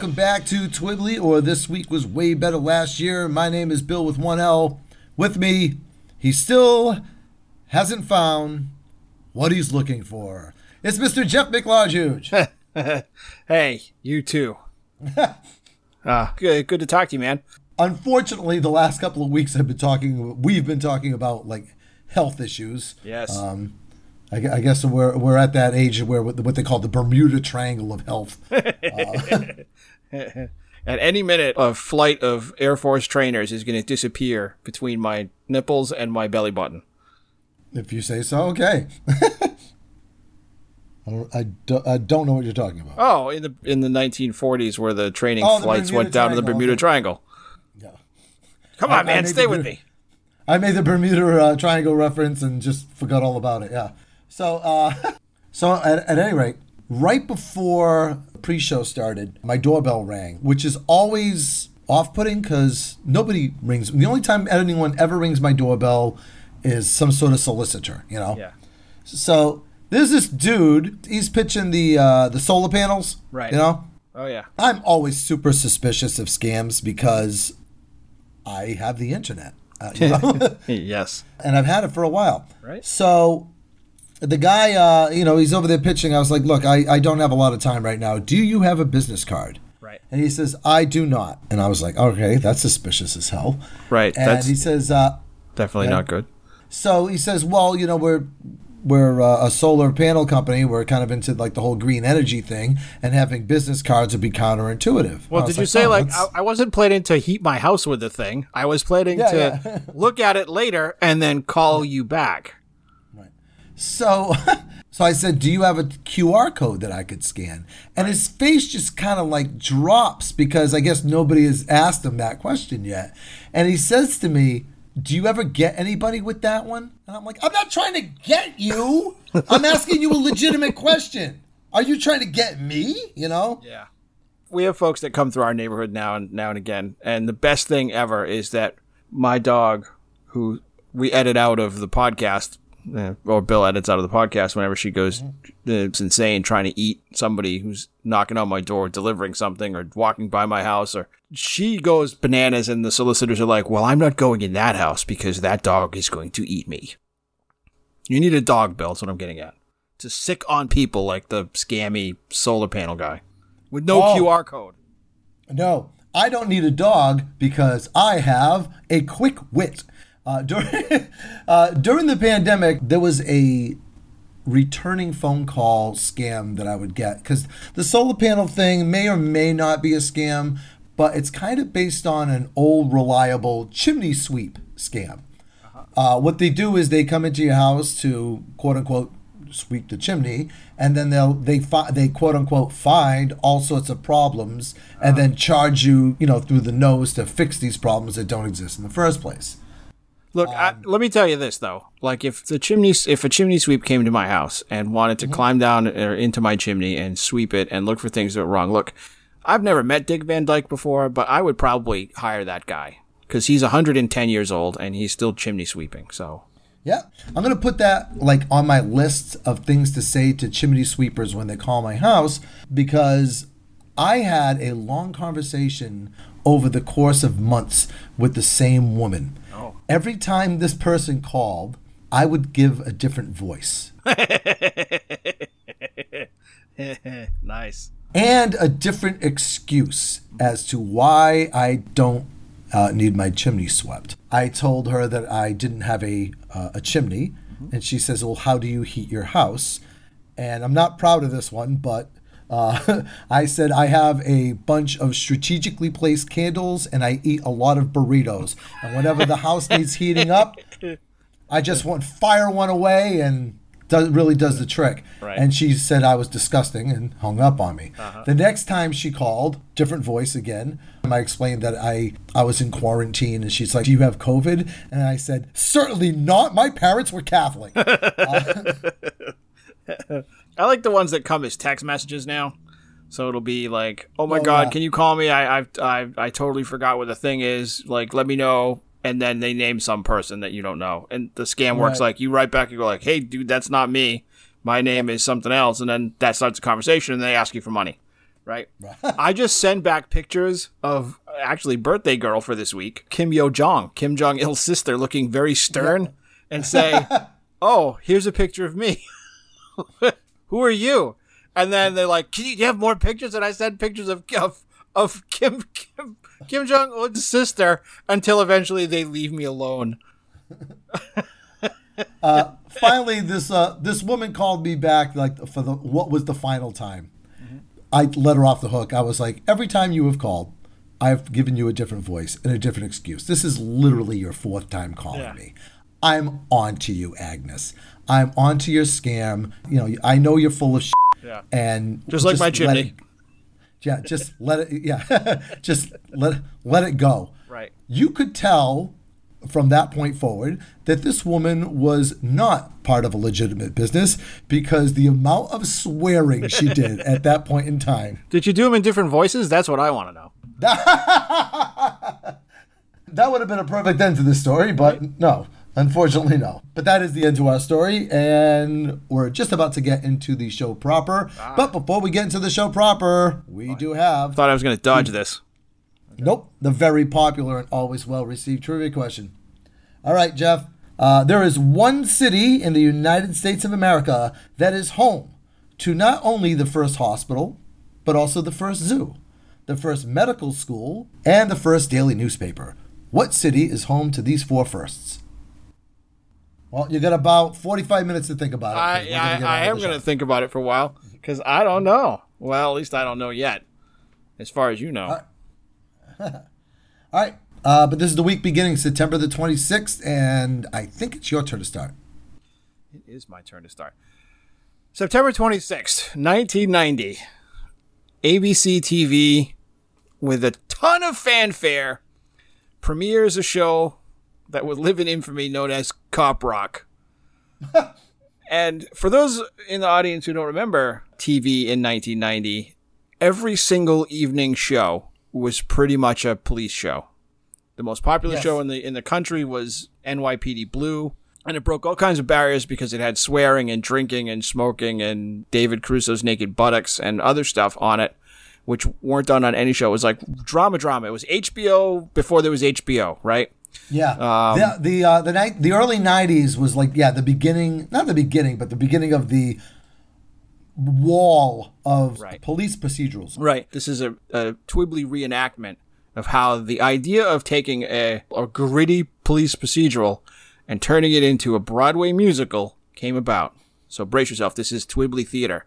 Welcome back to Twibbly, or This Week Was Way Better Last Year. My name is Bill with one L. With me, he still hasn't found what he's looking for. It's Mr. Jeff McLarge. hey, you too. uh, good, good to talk to you, man. Unfortunately, the last couple of weeks I've been talking, we've been talking about like health issues. Yes. Um, I, I guess we're we're at that age where what what they call the Bermuda Triangle of health. At any minute, a flight of Air Force trainers is going to disappear between my nipples and my belly button. If you say so, okay. I don't, I, don't, I don't know what you're talking about. Oh, in the in the 1940s, where the training Oh, flights Bermuda went down to the Bermuda okay. Triangle. Yeah. Come on, I man, stay the with me. I made the Bermuda uh, Triangle reference and just forgot all about it. Yeah. So, uh, so at, at any rate, right before the pre-show started, my doorbell rang, which is always off-putting because nobody rings. The only time anyone ever rings my doorbell is some sort of solicitor. You know. Yeah. So there's this dude. He's pitching the uh, the solar panels. Right. You know. Oh yeah. I'm always super suspicious of scams because I have the internet. Uh, you know? yes. and I've had it for a while. Right. So the guy, uh, you know, he's over there pitching. I was like, look, I, I don't have a lot of time right now. Do you have a business card? Right. And he says, I do not. And I was like, okay, that's suspicious as hell. Right. And That's he says, uh, definitely yeah. not good. so he says, well, you know, we're we're uh, a solar panel company. We're kind of into like the whole green energy thing, and having business cards would be counterintuitive. Well, did you say oh, like I, I wasn't planning to heat my house with the thing? I was planning Yeah, to yeah. look at it later and then call you back. So, so I said, "Do you have a QR code that I could scan?" And his face just kind of like drops because I guess nobody has asked him that question yet. And he says to me, "Do you ever get anybody with that one?" And I'm like, "I'm not trying to get you. I'm asking you a legitimate question. Are you trying to get me? You know?" Yeah. We have folks that come through our neighborhood now and now and again, and the best thing ever is that my dog, who we edit out of the podcast, uh, or Bill edits out of the podcast whenever she goes uh, it's insane trying to eat somebody who's knocking on my door, delivering something, or walking by my house, or she goes bananas, and the solicitors are like, "Well, I'm not going in that house because that dog is going to eat me." You need a dog, Bill. That's what I'm getting at. To sick on people like the scammy solar panel guy with no Oh. QR code. No, I don't need a dog because I have a quick wit. Uh, during, uh, during the pandemic, there was a returning phone call scam that I would get because the solar panel thing may or may not be a scam, but it's kind of based on an old reliable chimney sweep scam. Uh, what they do is they come into your house to quote unquote sweep the chimney, and then they'll they fi- they quote unquote find all sorts of problems, and then charge you you know through the nose to fix these problems that don't exist in the first place. Look, I, um, let me tell you this though. Like, if the chimney, if a chimney sweep came to my house and wanted to mm-hmm. climb down or into my chimney and sweep it and look for things that were wrong, look, I've never met Dick Van Dyke before, but I would probably hire that guy because he's 110 years old and he's still chimney sweeping. So, Yeah, I'm gonna put that like on my list of things to say to chimney sweepers when they call my house because I had a long conversation over the course of months with the same woman. Every time this person called, I would give a different voice nice. and a different excuse as to why I don't uh, need my chimney swept. I told her that I didn't have a uh, a chimney, and she says, "Well, how do you heat your house?" and I'm not proud of this one, but uh, I said I have a bunch of strategically placed candles and I eat a lot of burritos. And whenever the house needs heating up, I just want fire one away and does really does the trick. Right. And she said I was disgusting and hung up on me. The next time she called, different voice again. I explained that I I was in quarantine and she's like, "Do you have COVID?" And I said, "Certainly not. My parents were Catholic." I like the ones that come as text messages now. So it'll be like, "Oh my Oh, god, yeah. can you call me? I I I I totally forgot what the thing is. Like, let me know." And then they name some person that you don't know, and the scam works Right. like you write back and go like, "Hey, dude, that's not me. My name is something else," and then that starts a conversation, and they ask you for money, right? I just send back pictures of actually birthday girl for this week, Kim Yo Jong, Kim Jong Il's sister, looking very stern, and say, "Oh, here's a picture of me." who are you? And then they're like, can you, do you have more pictures? And I sent pictures of of, of Kim Kim Kim Jong Un's sister until eventually they leave me alone. Finally, this uh, this woman called me back like for the what was the final time. I let her off the hook. I was like, every time you have called, I've given you a different voice and a different excuse. This is literally your fourth time calling Yeah. me. I'm on to you, Agnes. I'm onto your scam. You know, I know you're full of shit. Yeah. And Just like my chimney. it- yeah, just let it. Yeah, just let let it go. Right. You could tell from that point forward that this woman was not part of a legitimate business because the amount of swearing she did at that point in time. Did you do them in different voices? That's what I want to know. That would have been a perfect end to this story, but no, unfortunately, no. But that is the end to our story, and we're just about to get into the show proper. But before we get into the show proper, we do have Thought I was going to dodge this. Nope. The very popular and always well received trivia question. All right, Jeff. Uh, there is one city in the United States of America that is home to not only the first hospital, but also the first zoo, the first medical school, and the first daily newspaper. What city is home to these four firsts? Well, you got about 45 minutes to think about it. I I, I am going to think about it for a while because I don't know. Well, at least I don't know yet, as far as you know. All right. Uh, but this is the week beginning September the 26th, and I think it's your turn to start. It is my turn to start. September 26th, 1990. ABC TV, with a ton of fanfare, premieres a show that would live in infamy known as Cop Rock. and for those in the audience who don't remember TV in 1990, every single evening show was pretty much a police show. The most popular Yes. show in the in the country was NYPD Blue, and it broke all kinds of barriers because it had swearing and drinking and smoking and David Caruso's naked buttocks and other stuff on it, which weren't done on any show. It was like drama, drama. It was HBO before there was HBO, right? Yeah, Um, the the uh, the night the early '90s was like yeah the beginning, not the beginning, but the beginning of the wall of Right. police procedurals. Right. This is a, a Twibbly reenactment of how the idea of taking a, a gritty police procedural and turning it into a Broadway musical came about. So brace yourself. This is Twibbly Theater.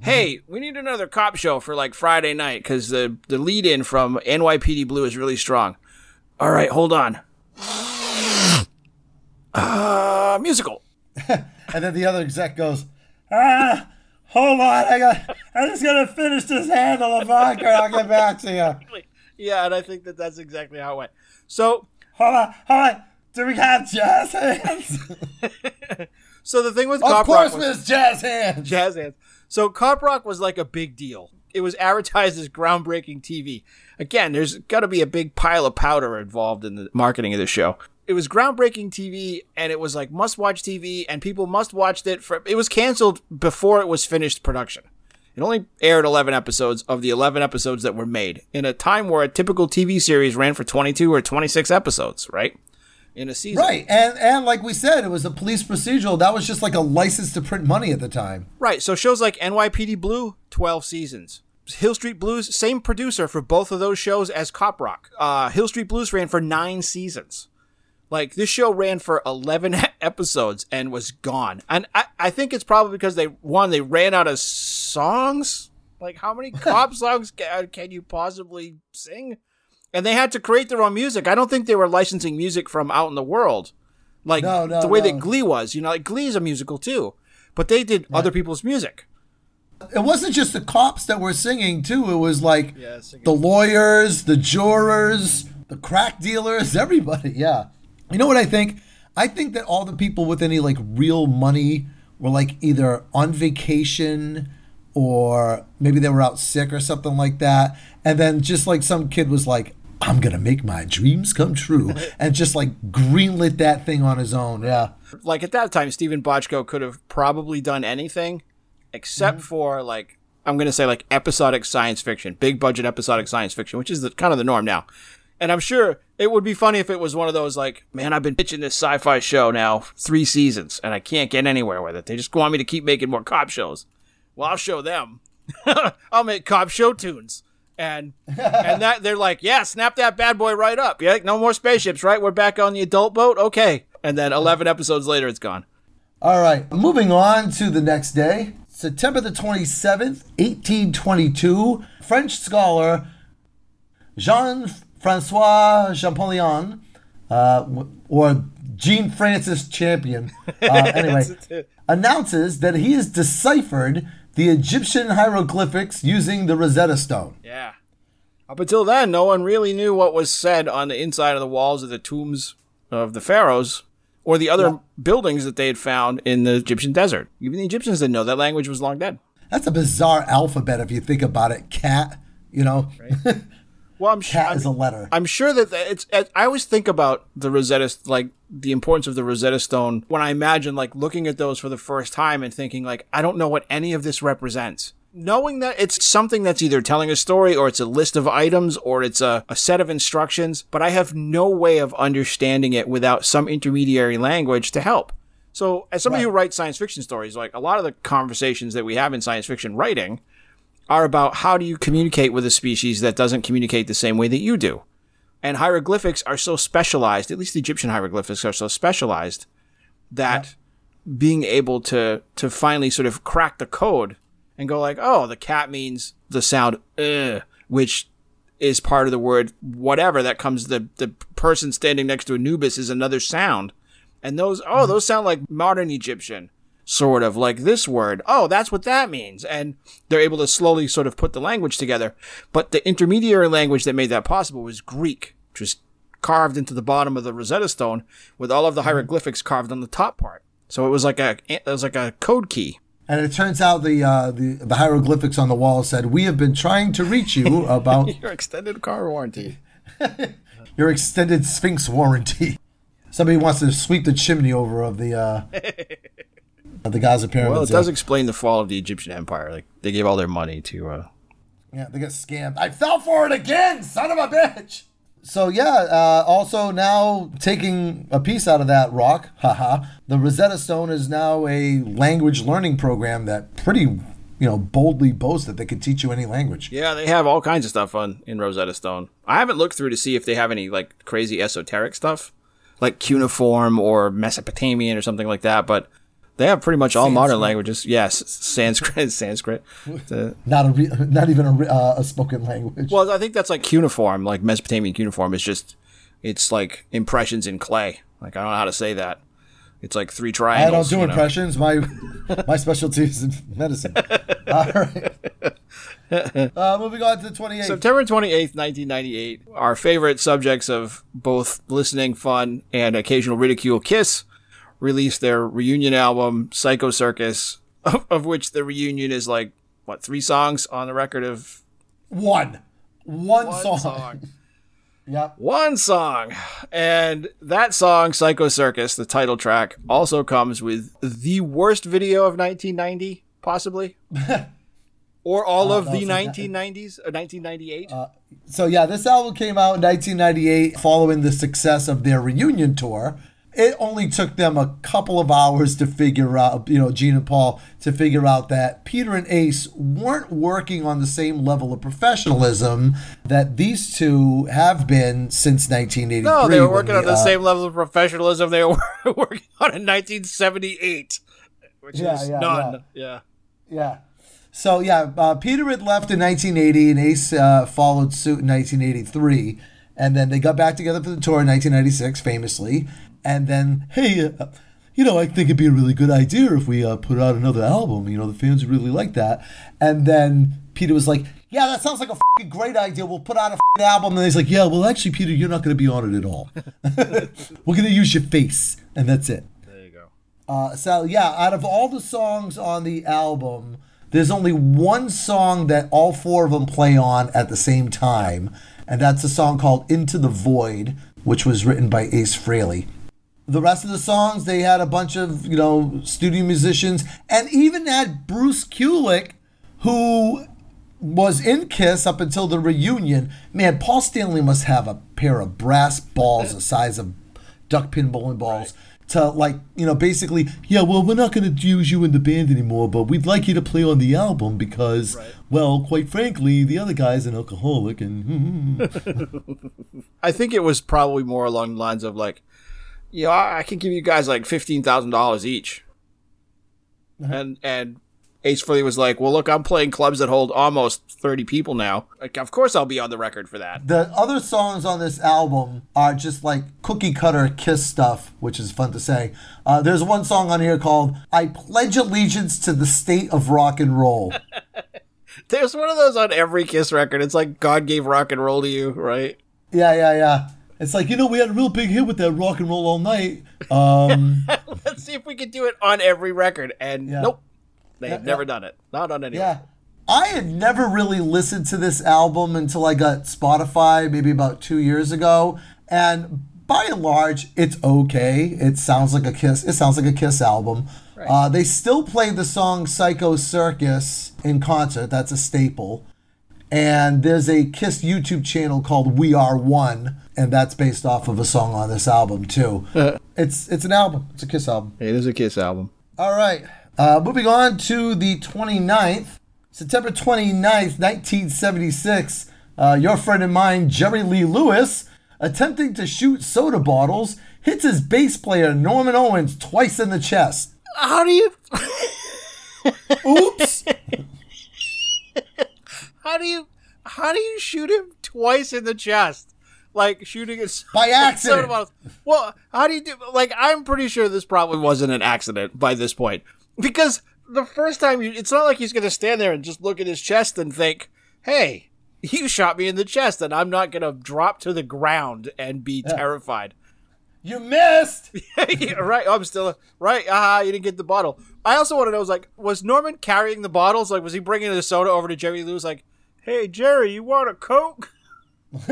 Hey, we need another cop show for like Friday night because the, the lead in from NYPD Blue is really strong. All right, hold on. Uh, musical. And then the other exec goes, ah, hold on, I got, I'm just gonna finish this handle of vodka. and I'll get back to you. Yeah, and I think that that's exactly how it went. So Hold on, hold on. Do we have jazz hands? So the thing with of Cop course, Rock was Miss Jazz Hands. jazz hands. So Cop Rock was like a big deal. It was advertised as groundbreaking TV. Again, there's got to be a big pile of powder involved in the marketing of the show. It was groundbreaking TV, and it was like must-watch TV, and people must watched it. For it was canceled before it was finished production. It only aired 11 episodes of the 11 episodes that were made in a time where a typical TV series ran for 22 or 26 episodes, right? In a season. Right, and and like we said, it was a police procedural. That was just like a license to print money at the time. Right. So shows like NYPD Blue, 12 seasons. Hill Street Blues, same producer for both of those shows as Cop Rock. Uh, Hill Street Blues ran for nine seasons. Like this show ran for 11 episodes and was gone. And I, I think it's probably because they one they ran out of songs. Like how many cop songs can, can you possibly sing? And they had to create their own music. I don't think they were licensing music from out in the world. Like No, no, the way no. that Glee was, you know, like Glee is a musical too. But they did other people's music. It wasn't just the cops that were singing too. It was like Yeah, the lawyers, the jurors, the crack dealers, everybody. Yeah. You know what I think? I think that all the people with any like real money were like either on vacation or maybe they were out sick or something like that. And then just like some kid was like, I'm gonna make my dreams come true, and just like greenlit that thing on his own. Yeah. like at that time, Steven Bochco could have probably done anything except mm-hmm. for like I'm gonna say like episodic science fiction, big budget episodic science fiction, which is the kind of the norm now. And I'm sure it would be funny if it was one of those like, man, I've been pitching this sci-fi show now three seasons and I can't get anywhere with it. They just want me to keep making more cop shows. Well, I'll show them. I'll make cop show tunes. And and that they're like, yeah, snap that bad boy right up. Yeah, no more spaceships, right? We're back on the adult boat. Okay. And then 11 episodes later, it's gone. All right, moving on to the next day, September the 27th, 1822, French scholar Jean Francois Champollion, uh, or Jean Francis Champion, uh, anyway, announces that he has deciphered the Egyptian hieroglyphics using the Rosetta Stone. Yeah. Up until then, no one really knew what was said on the inside of the walls of the tombs of the pharaohs or the other buildings that they had found in the Egyptian desert. Even the Egyptians didn't know that language was long dead. That's a bizarre alphabet if you think about it. Cat, you know, Well, I'm sure. cat is a letter. I'm sure that it's. I always think about the Rosetta, like the importance of the Rosetta Stone when I imagine like looking at those for the first time and thinking like, I don't know what any of this represents. Knowing that it's something that's either telling a story or it's a list of items or it's a, a set of instructions, but I have no way of understanding it without some intermediary language to help. So, as somebody who writes science fiction stories, like a lot of the conversations that we have in science fiction writing are about how do you communicate with a species that doesn't communicate the same way that you do. And hieroglyphics are so specialized, at least the Egyptian hieroglyphics are so specialized that being able to to finally sort of crack the code and go like, oh, the cat means the sound uh, which is part of the word whatever that comes the the person standing next to Anubis is another sound. And those oh, those sound like modern Egyptian sort of like this word. Oh, that's what that means. And they're able to slowly sort of put the language together. But the intermediary language that made that possible was Greek, which was carved into the bottom of the Rosetta Stone with all of the hieroglyphics carved on the top part. So it was like a it was like a code key. And it turns out the, uh, the the hieroglyphics on the wall said, "We have been trying to reach you about Your extended car warranty. your extended Sphinx warranty." Somebody wants to sweep the chimney over of the uh, of the Giza pyramids. Well, it yeah. does explain the fall of the Egyptian Empire. Like they gave all their money to uh Yeah, they got scammed. I fell for it again, son of a bitch. So yeah, uh, also now taking a piece out of that rock, haha. The Rosetta Stone is now a language learning program that pretty, you know, boldly boasts that they could teach you any language. Yeah, they have all kinds of stuff on in Rosetta Stone. I haven't looked through to see if they have any like crazy esoteric stuff, like cuneiform or Mesopotamian or something like that. But they have pretty much all modern languages. Yes, Sanskrit, Sanskrit. The- Not a, re- not even a, uh, a spoken language. well, I think that's like cuneiform, like Mesopotamian cuneiform is just it's like impressions in clay. Like I don't know how to say that. It's like three I triangles. don't do you know? impressions. My my specialty is in medicine. All right. Uh, moving on to the 28th. September 28th, 1998. Our favorite subjects of both listening fun and occasional ridicule, Kiss, released their reunion album, Psycho Circus, of, of which the reunion is like, what, three songs on the record of One. One, one song. song. Yep. One song. And that song, Psycho Circus, the title track, also comes with the worst video of 1990, possibly. or all oh, of the 1990s, or 1998. Uh, so yeah, this album came out in 1998 following the success of their reunion tour. It only took them a couple of hours to figure out, you know, Gene and Paul to figure out that Peter and Ace weren't working on the same level of professionalism that these two have been since 1983. No, they were working on the uh, same level of professionalism they were working on in 1978, which Yeah, is yeah, none. Yeah. Yeah. So yeah, uh, Peter had left in 1980, and Ace uh, followed suit in 1983, and then they got back together for the tour in 1996, famously. And then, hey, uh, you know, I think it'd be a really good idea if we uh, put out another album. You know, the fans would really like that. And then Peter was like, "Yeah, that sounds like a fing great idea. We'll put out a album." And he's like, "Yeah, well, actually, Peter, you're not going to be on it at all. We're going to use your face, and that's it." There you go. Uh, so yeah, out of all the songs on the album, there's only one song that all four of them play on at the same time, and that's a song called "Into the Void," which was written by Ace Frehley. The rest of the songs, they had a bunch of you know studio musicians, and even had Bruce Kulick, who was in Kiss up until the reunion. Man, Paul Stanley must have a pair of brass balls the size of duck pin bowling balls to like you know basically yeah well we're not going to use you in the band anymore but we'd like you to play on the album because well quite frankly the other guy's an alcoholic and I think it was probably more along the lines of like, you know, I, I can give you guys like fifteen thousand dollars each, and and Ace Frehley was like, well, look, I'm playing clubs that hold almost thirty people now. Like, of course I'll be on the record for that. the other songs on this album are just like cookie cutter kiss stuff which is fun to say uh, there's one song on here called i pledge allegiance to the state of rock and roll There's one of those on every Kiss record. It's like God gave rock and roll to you, right? yeah yeah yeah it's like you know we had a real big hit with that rock and roll all night um Let's see if we can do it on every record. And Yeah. nope, they have Yeah, never yeah. done it. Not on any. Yeah. I had never really listened to this album until I got Spotify maybe about two years ago. And by and large, it's okay. It sounds like a Kiss. It sounds like a Kiss album. Uh, they still play the song Psycho Circus in concert. That's a staple. And there's a Kiss YouTube channel called We Are One, and that's based off of a song on this album too. it's it's an album. It's a Kiss album. It is a Kiss album. All right. Uh, moving on to the 29th, September 29th, 1976. Uh, your friend and mine, Jerry Lee Lewis, attempting to shoot soda bottles, hits his bass player, Norman Owens, twice in the chest. How do you? Oops. How do you? How do you shoot him twice in the chest? Like shooting a By accident. Well, how do you do? Like, I'm pretty sure this probably wasn't an accident by this point because the first time you, it's not like he's gonna stand there and just look at his chest and think, "Hey, you shot me in the chest," and I'm not gonna drop to the ground and be terrified. you missed. Yeah, right. I'm still right. Ah, you didn't get the bottle. I also want to know, is like, was Norman carrying the bottles? Like, was he bringing the soda over to Jerry Lewis? Like, hey, Jerry, you want a Coke?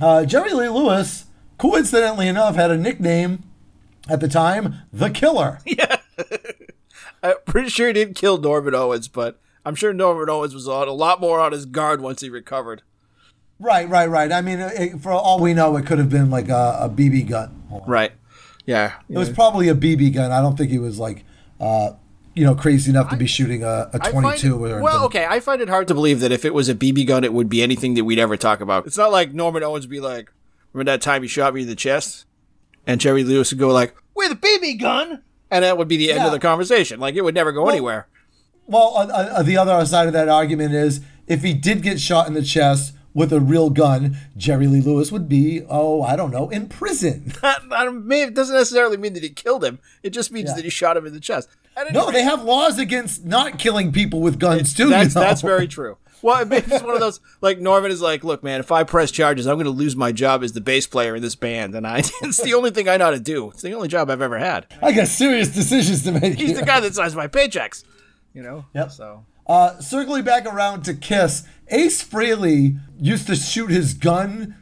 Uh, Jerry Lee Lewis, coincidentally enough, had a nickname at the time, The Killer. Yeah. I'm pretty sure he didn't kill Norman Owens, but I'm sure Norman Owens was on a lot more on his guard once he recovered. Right, right, right. I mean, it, for all we know, it could have been like a, a BB gun. Right. Yeah. It was probably a BB gun. I don't think he was like, uh, you know, crazy enough to be shooting a 22 it- or well, okay. I find it hard to believe that if it was a BB gun, it would be anything that we'd ever talk about. It's not like Norman Owens would be like, "Remember that time you shot me in the chest?" And Jerry Lewis would go like, "With a BB gun," and that would be the end Yeah. of the conversation. Like it would never go anywhere. Well, uh, uh, the other side of that argument is if he did get shot in the chest with a real gun, Jerry Lee Lewis would be, oh, I don't know, in prison. That, that may, it doesn't necessarily mean that he killed him. It just means Yeah. that he shot him in the chest. No, rate, they have laws against not killing people with guns too. That's you know? that's very true. Well, maybe it's one of those like Norman is like, look, man, if I press charges, I'm going to lose my job as the bass player in this band, and I it's the only thing I know how to do. It's the only job I've ever had. I got serious decisions to make. He's the guy that signs my paychecks. You know. Yep. So Uh, circling back around to Kiss, Ace Frehley used to shoot his gun,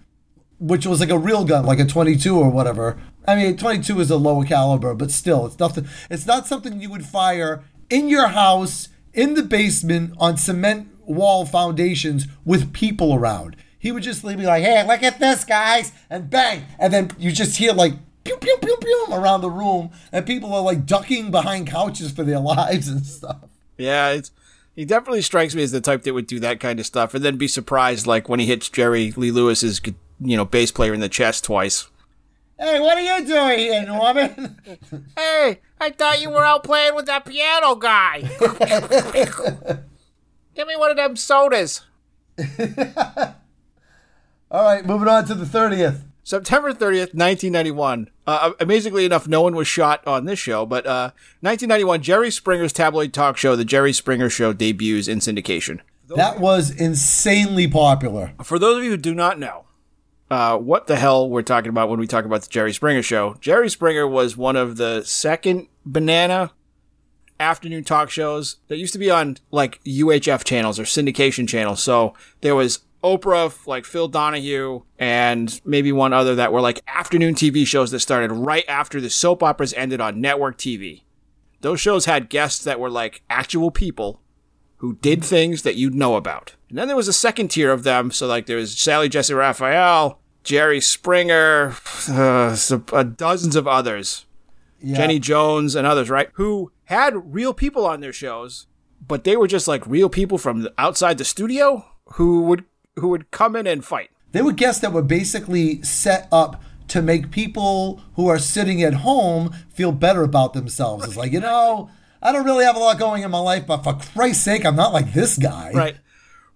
which was like a real gun, like a 22 or whatever. I mean, 22 is a lower caliber, but still, it's nothing. It's not something you would fire in your house, in the basement, on cement wall foundations with people around. He would just be like, "Hey, look at this, guys!" and bang, and then you just hear like pew pew pew pew around the room, and people are like ducking behind couches for their lives and stuff. Yeah, it's he definitely strikes me as the type that would do that kind of stuff, and then be surprised like when he hits Jerry Lee Lewis's you know bass player in the chest twice. Hey, what are you doing here, Norman? hey, I thought you were out playing with that piano guy. Give me one of them sodas. All right, moving on to the 30th. September 30th, 1991. Uh, amazingly enough, no one was shot on this show, but uh, 1991, Jerry Springer's tabloid talk show, The Jerry Springer Show, debuts in syndication. That was insanely popular. For those of you who do not know, uh, what the hell we're talking about when we talk about the Jerry Springer Show, Jerry Springer was one of the second banana afternoon talk shows that used to be on like UHF channels or syndication channels. So there was Oprah, like Phil Donahue, and maybe one other that were like afternoon TV shows that started right after the soap operas ended on network TV. Those shows had guests that were like actual people who did things that you'd know about. And then there was a second tier of them. So like there was Sally Jessy Raphael, Jerry Springer, uh, uh, dozens of others, yeah. Jenny Jones and others, right? Who had real people on their shows, but they were just like real people from outside the studio who would who would come in and fight. They were guests that were basically set up to make people who are sitting at home feel better about themselves. It's like, you know, I don't really have a lot going in my life, but for Christ's sake, I'm not like this guy. Right.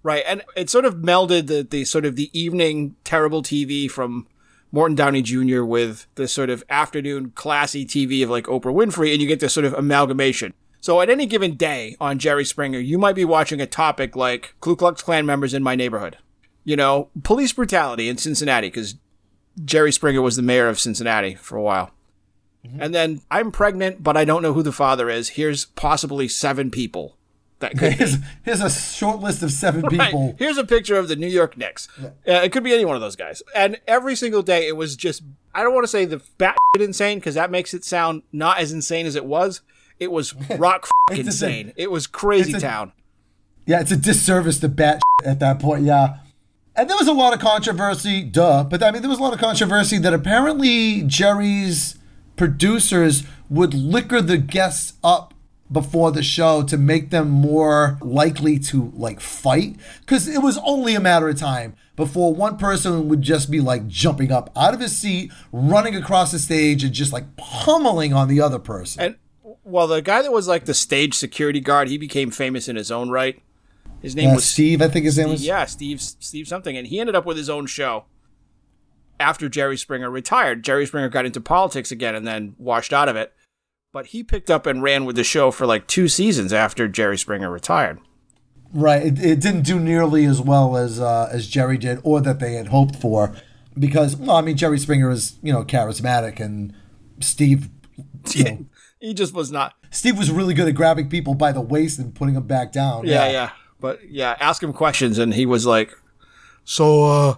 Right. And it sort of melded the, the sort of the evening terrible TV from Morton Downey Jr. with the sort of afternoon classy TV of like Oprah Winfrey, and you get this sort of amalgamation. So at any given day on Jerry Springer, you might be watching a topic like Ku Klux Klan members in my neighborhood you know, police brutality in Cincinnati because Jerry Springer was the mayor of Cincinnati for a while. Mm-hmm. And then I'm pregnant, but I don't know who the father is. Here's possibly seven people. That could here's, here's a short list of seven right. people. Here's a picture of the New York Knicks. Yeah. Uh, it could be any one of those guys. And every single day, it was just, I don't want to say the bat insane because that makes it sound not as insane as it was. It was rock insane. A, it was crazy town. yeah, it's a disservice to bat at that point. Yeah. And there was a lot of controversy, duh, but I mean, there was a lot of controversy that apparently Jerry's producers would liquor the guests up before the show to make them more likely to like fight because it was only a matter of time before one person would just be like jumping up out of his seat running across the stage and just like pummeling on the other person. And well the guy that was like the stage security guard he became famous in his own right his name uh, was Steve, I think his name was. Yeah, Steve Steve something, and he ended up with his own show after Jerry Springer retired. Jerry Springer got into politics again and then washed out of it. But he picked up and ran with the show for like two seasons after Jerry Springer retired. Right. It, it didn't do nearly as well as uh, as Jerry did, or that they had hoped for, because well, I mean, Jerry Springer is you know charismatic, and Steve, you know, he just was not. Steve was really good at grabbing people by the waist and putting them back down. Yeah, yeah. yeah. But yeah, ask him questions, and he was like, "So, uh,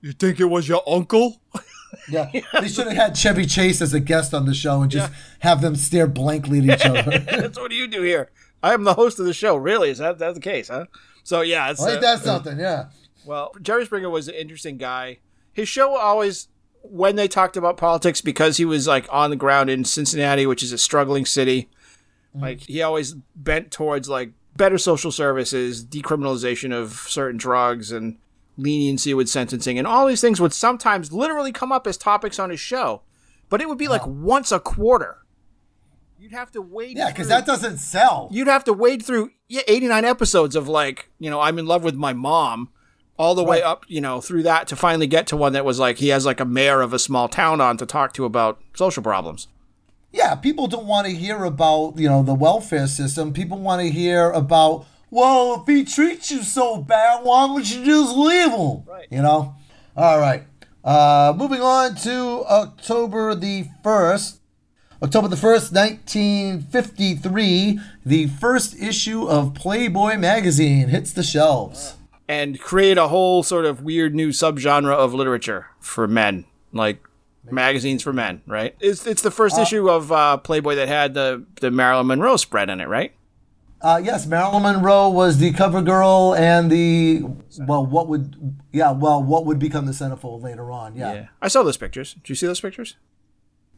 you think it was your uncle?" yeah, they should have had Chevy Chase as a guest on the show and just yeah. have them stare blankly at each other. That's what do you do here? I am the host of the show. Really, is that that the case? Huh? So yeah, it's, well, ain't uh, something? Yeah. Well, Jerry Springer was an interesting guy. His show always, when they talked about politics, because he was like on the ground in Cincinnati, which is a struggling city, mm. like he always bent towards like better social services, decriminalization of certain drugs, and leniency with sentencing, and all these things would sometimes literally come up as topics on his show, but it would be like once a quarter. You'd have to wade. Yeah, because that doesn't sell. You'd have to wade through yeah, 89 episodes of like, you know, I'm in love with my mom, all the right. way up, you know, through that to finally get to one that was like he has like a mayor of a small town on to talk to about social problems yeah, people don't want to hear about, you know, the welfare system. People want to hear about, well, if he treats you so bad, why would you just leave him? Right. You know? All right. Uh, moving on to October the 1st. October the 1st, 1953, the first issue of Playboy magazine hits the shelves. And create a whole sort of weird new subgenre of literature for men. Like magazines for men, right? It's it's the first uh, issue of uh, Playboy that had the the Marilyn Monroe spread in it, right? Uh, yes, Marilyn Monroe was the cover girl and the well, what would yeah, well, what would become the centerfold later on? Yeah, yeah. I saw those pictures. Did you see those pictures?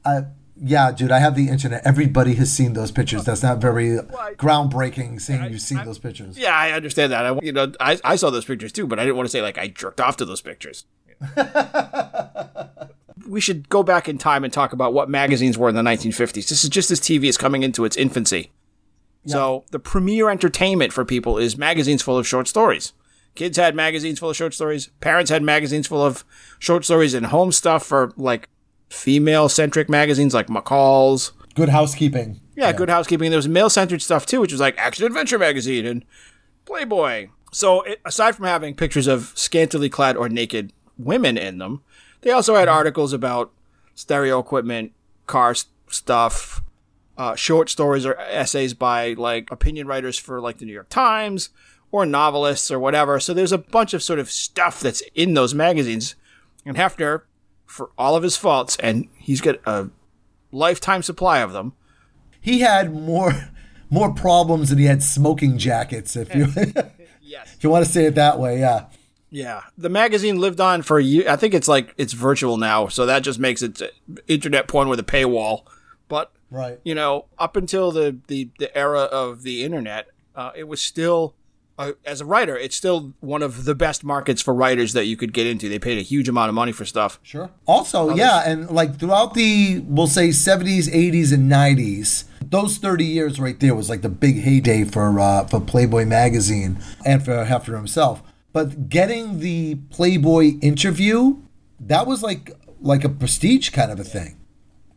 I, yeah, dude, I have the internet. Everybody has seen those pictures. That's not very groundbreaking saying you've seen those pictures. Yeah, I understand that. I, you know, I, I saw those pictures too, but I didn't want to say like I jerked off to those pictures. we should go back in time and talk about what magazines were in the 1950s. This is just as TV is coming into its infancy. So the premier entertainment for people is magazines full of short stories. Kids had magazines full of short stories. Parents had magazines full of short stories and home stuff for like female centric magazines like McCall's. Good housekeeping. Yeah, Good Housekeeping. There was male centered stuff too, which was like Action Adventure magazine and Playboy. So it, aside from having pictures of scantily clad or naked women in them, they also had articles about stereo equipment, car s- stuff, uh, short stories or essays by like opinion writers for like the New York Times or novelists or whatever. So there's a bunch of sort of stuff that's in those magazines. And Hefner, for all of his faults, and he's got a lifetime supply of them. He had more more problems than he had smoking jackets. If you Yes. if you want to say it that way, yeah. Yeah, the magazine lived on for a year. I think it's like it's virtual now, so that just makes it uh, internet porn with a paywall. But Right. you know, up until the the, the era of the internet, uh, it was still uh, as a writer, it's still one of the best markets for writers that you could get into. They paid a huge amount of money for stuff. Sure. Also, yeah, and like throughout the we'll say 70s, 80s, and 90s, those 30 years right there was like the big heyday for uh, for Playboy magazine and for Hefner himself. But getting the Playboy interview, that was like like a prestige kind of a thing.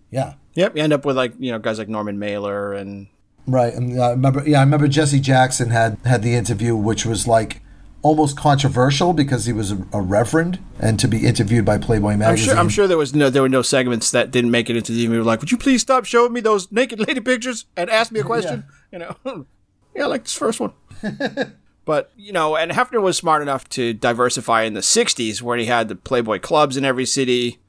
Yeah. Yep, you end up with like you know guys like Norman Mailer and Right, and uh, I remember. Yeah, I remember Jesse Jackson had had the interview, which was like almost controversial because he was a, a reverend, and to be interviewed by Playboy I'm magazine. sure I'm sure there was no there were no segments that didn't make it into the. We were like, would you please stop showing me those naked lady pictures and ask me a question? You know, yeah, I like this first one. but you know, and Hefner was smart enough to diversify in the '60s, where he had the Playboy clubs in every city.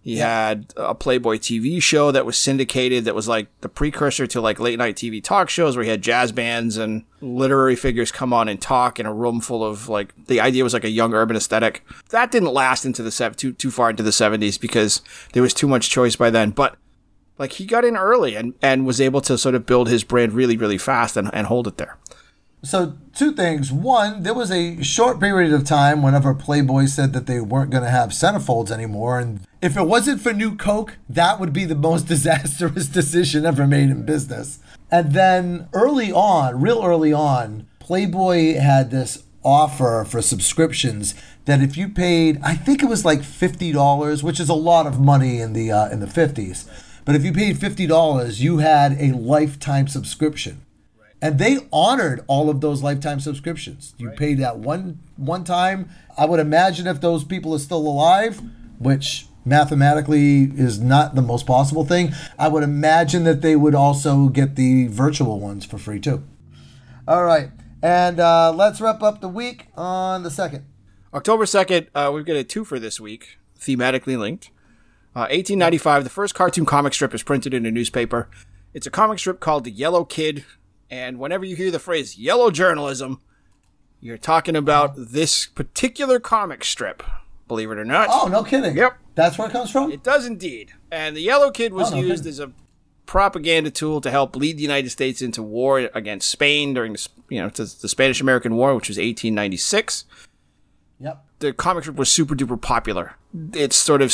He had a Playboy TV show that was syndicated that was like the precursor to like late night TV talk shows where he had jazz bands and literary figures come on and talk in a room full of like the idea was like a young urban aesthetic. That didn't last into the sev- too too far into the 70s because there was too much choice by then, but like he got in early and and was able to sort of build his brand really really fast and, and hold it there. So, two things. One, there was a short period of time whenever Playboy said that they weren't going to have centerfolds anymore. And if it wasn't for New Coke, that would be the most disastrous decision ever made in business. And then early on, real early on, Playboy had this offer for subscriptions that if you paid, I think it was like $50, which is a lot of money in the uh, in the 50s. But if you paid $50, you had a lifetime subscription and they honored all of those lifetime subscriptions. You paid that one one time. I would imagine if those people are still alive, which mathematically is not the most possible thing, I would imagine that they would also get the virtual ones for free too. All right, and uh, let's wrap up the week on the second. October 2nd, uh, we've got a two for this week, thematically linked. Uh, 1895, the first cartoon comic strip is printed in a newspaper. It's a comic strip called The Yellow Kid, and whenever you hear the phrase yellow journalism, you're talking about this particular comic strip, believe it or not. Oh, no kidding. Yep. That's where it comes from. It does indeed. And the Yellow Kid was Oh, no used kidding. as a propaganda tool to help lead the United States into war against Spain during the, you know, the Spanish American War, which was 1896 Yep. the comic strip was super duper popular. It sort of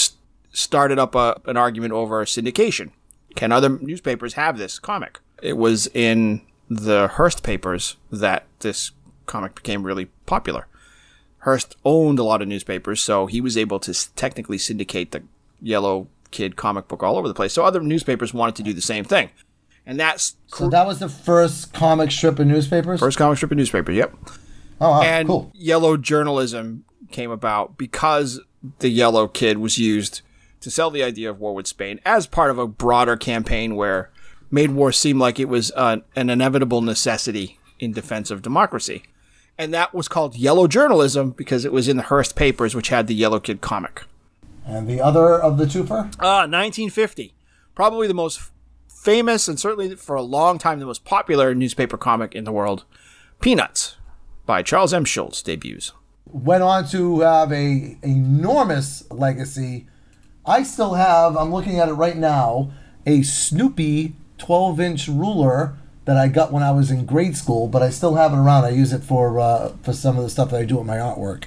started up a, an argument over syndication. Can other newspapers have this comic? It was in the Hearst papers that this comic became really popular. Hearst owned a lot of newspapers, so he was able to technically syndicate the Yellow Kid comic book all over the place. So other newspapers wanted to do the same thing. And that's So that was the first comic strip in newspapers. first comic strip in newspaper, yep. oh, wow, and cool. yellow journalism came about because the yellow kid was used to sell the idea of war with Spain as part of a broader campaign where made war seem like it was uh, an inevitable necessity in defense of democracy. And that was called yellow journalism because it was in the Hearst papers, which had the yellow kid comic. And the other of the twofer. Uh, 1950. Probably the most famous and certainly for a long time the most popular newspaper comic in the world, Peanuts by Charles M. Schulz debuts. went on to have a enormous legacy I still have, I'm looking at it right now, a Snoopy 12 inch ruler that I got when I was in grade school, but I still have it around. I use it for uh, for some of the stuff that I do with my artwork.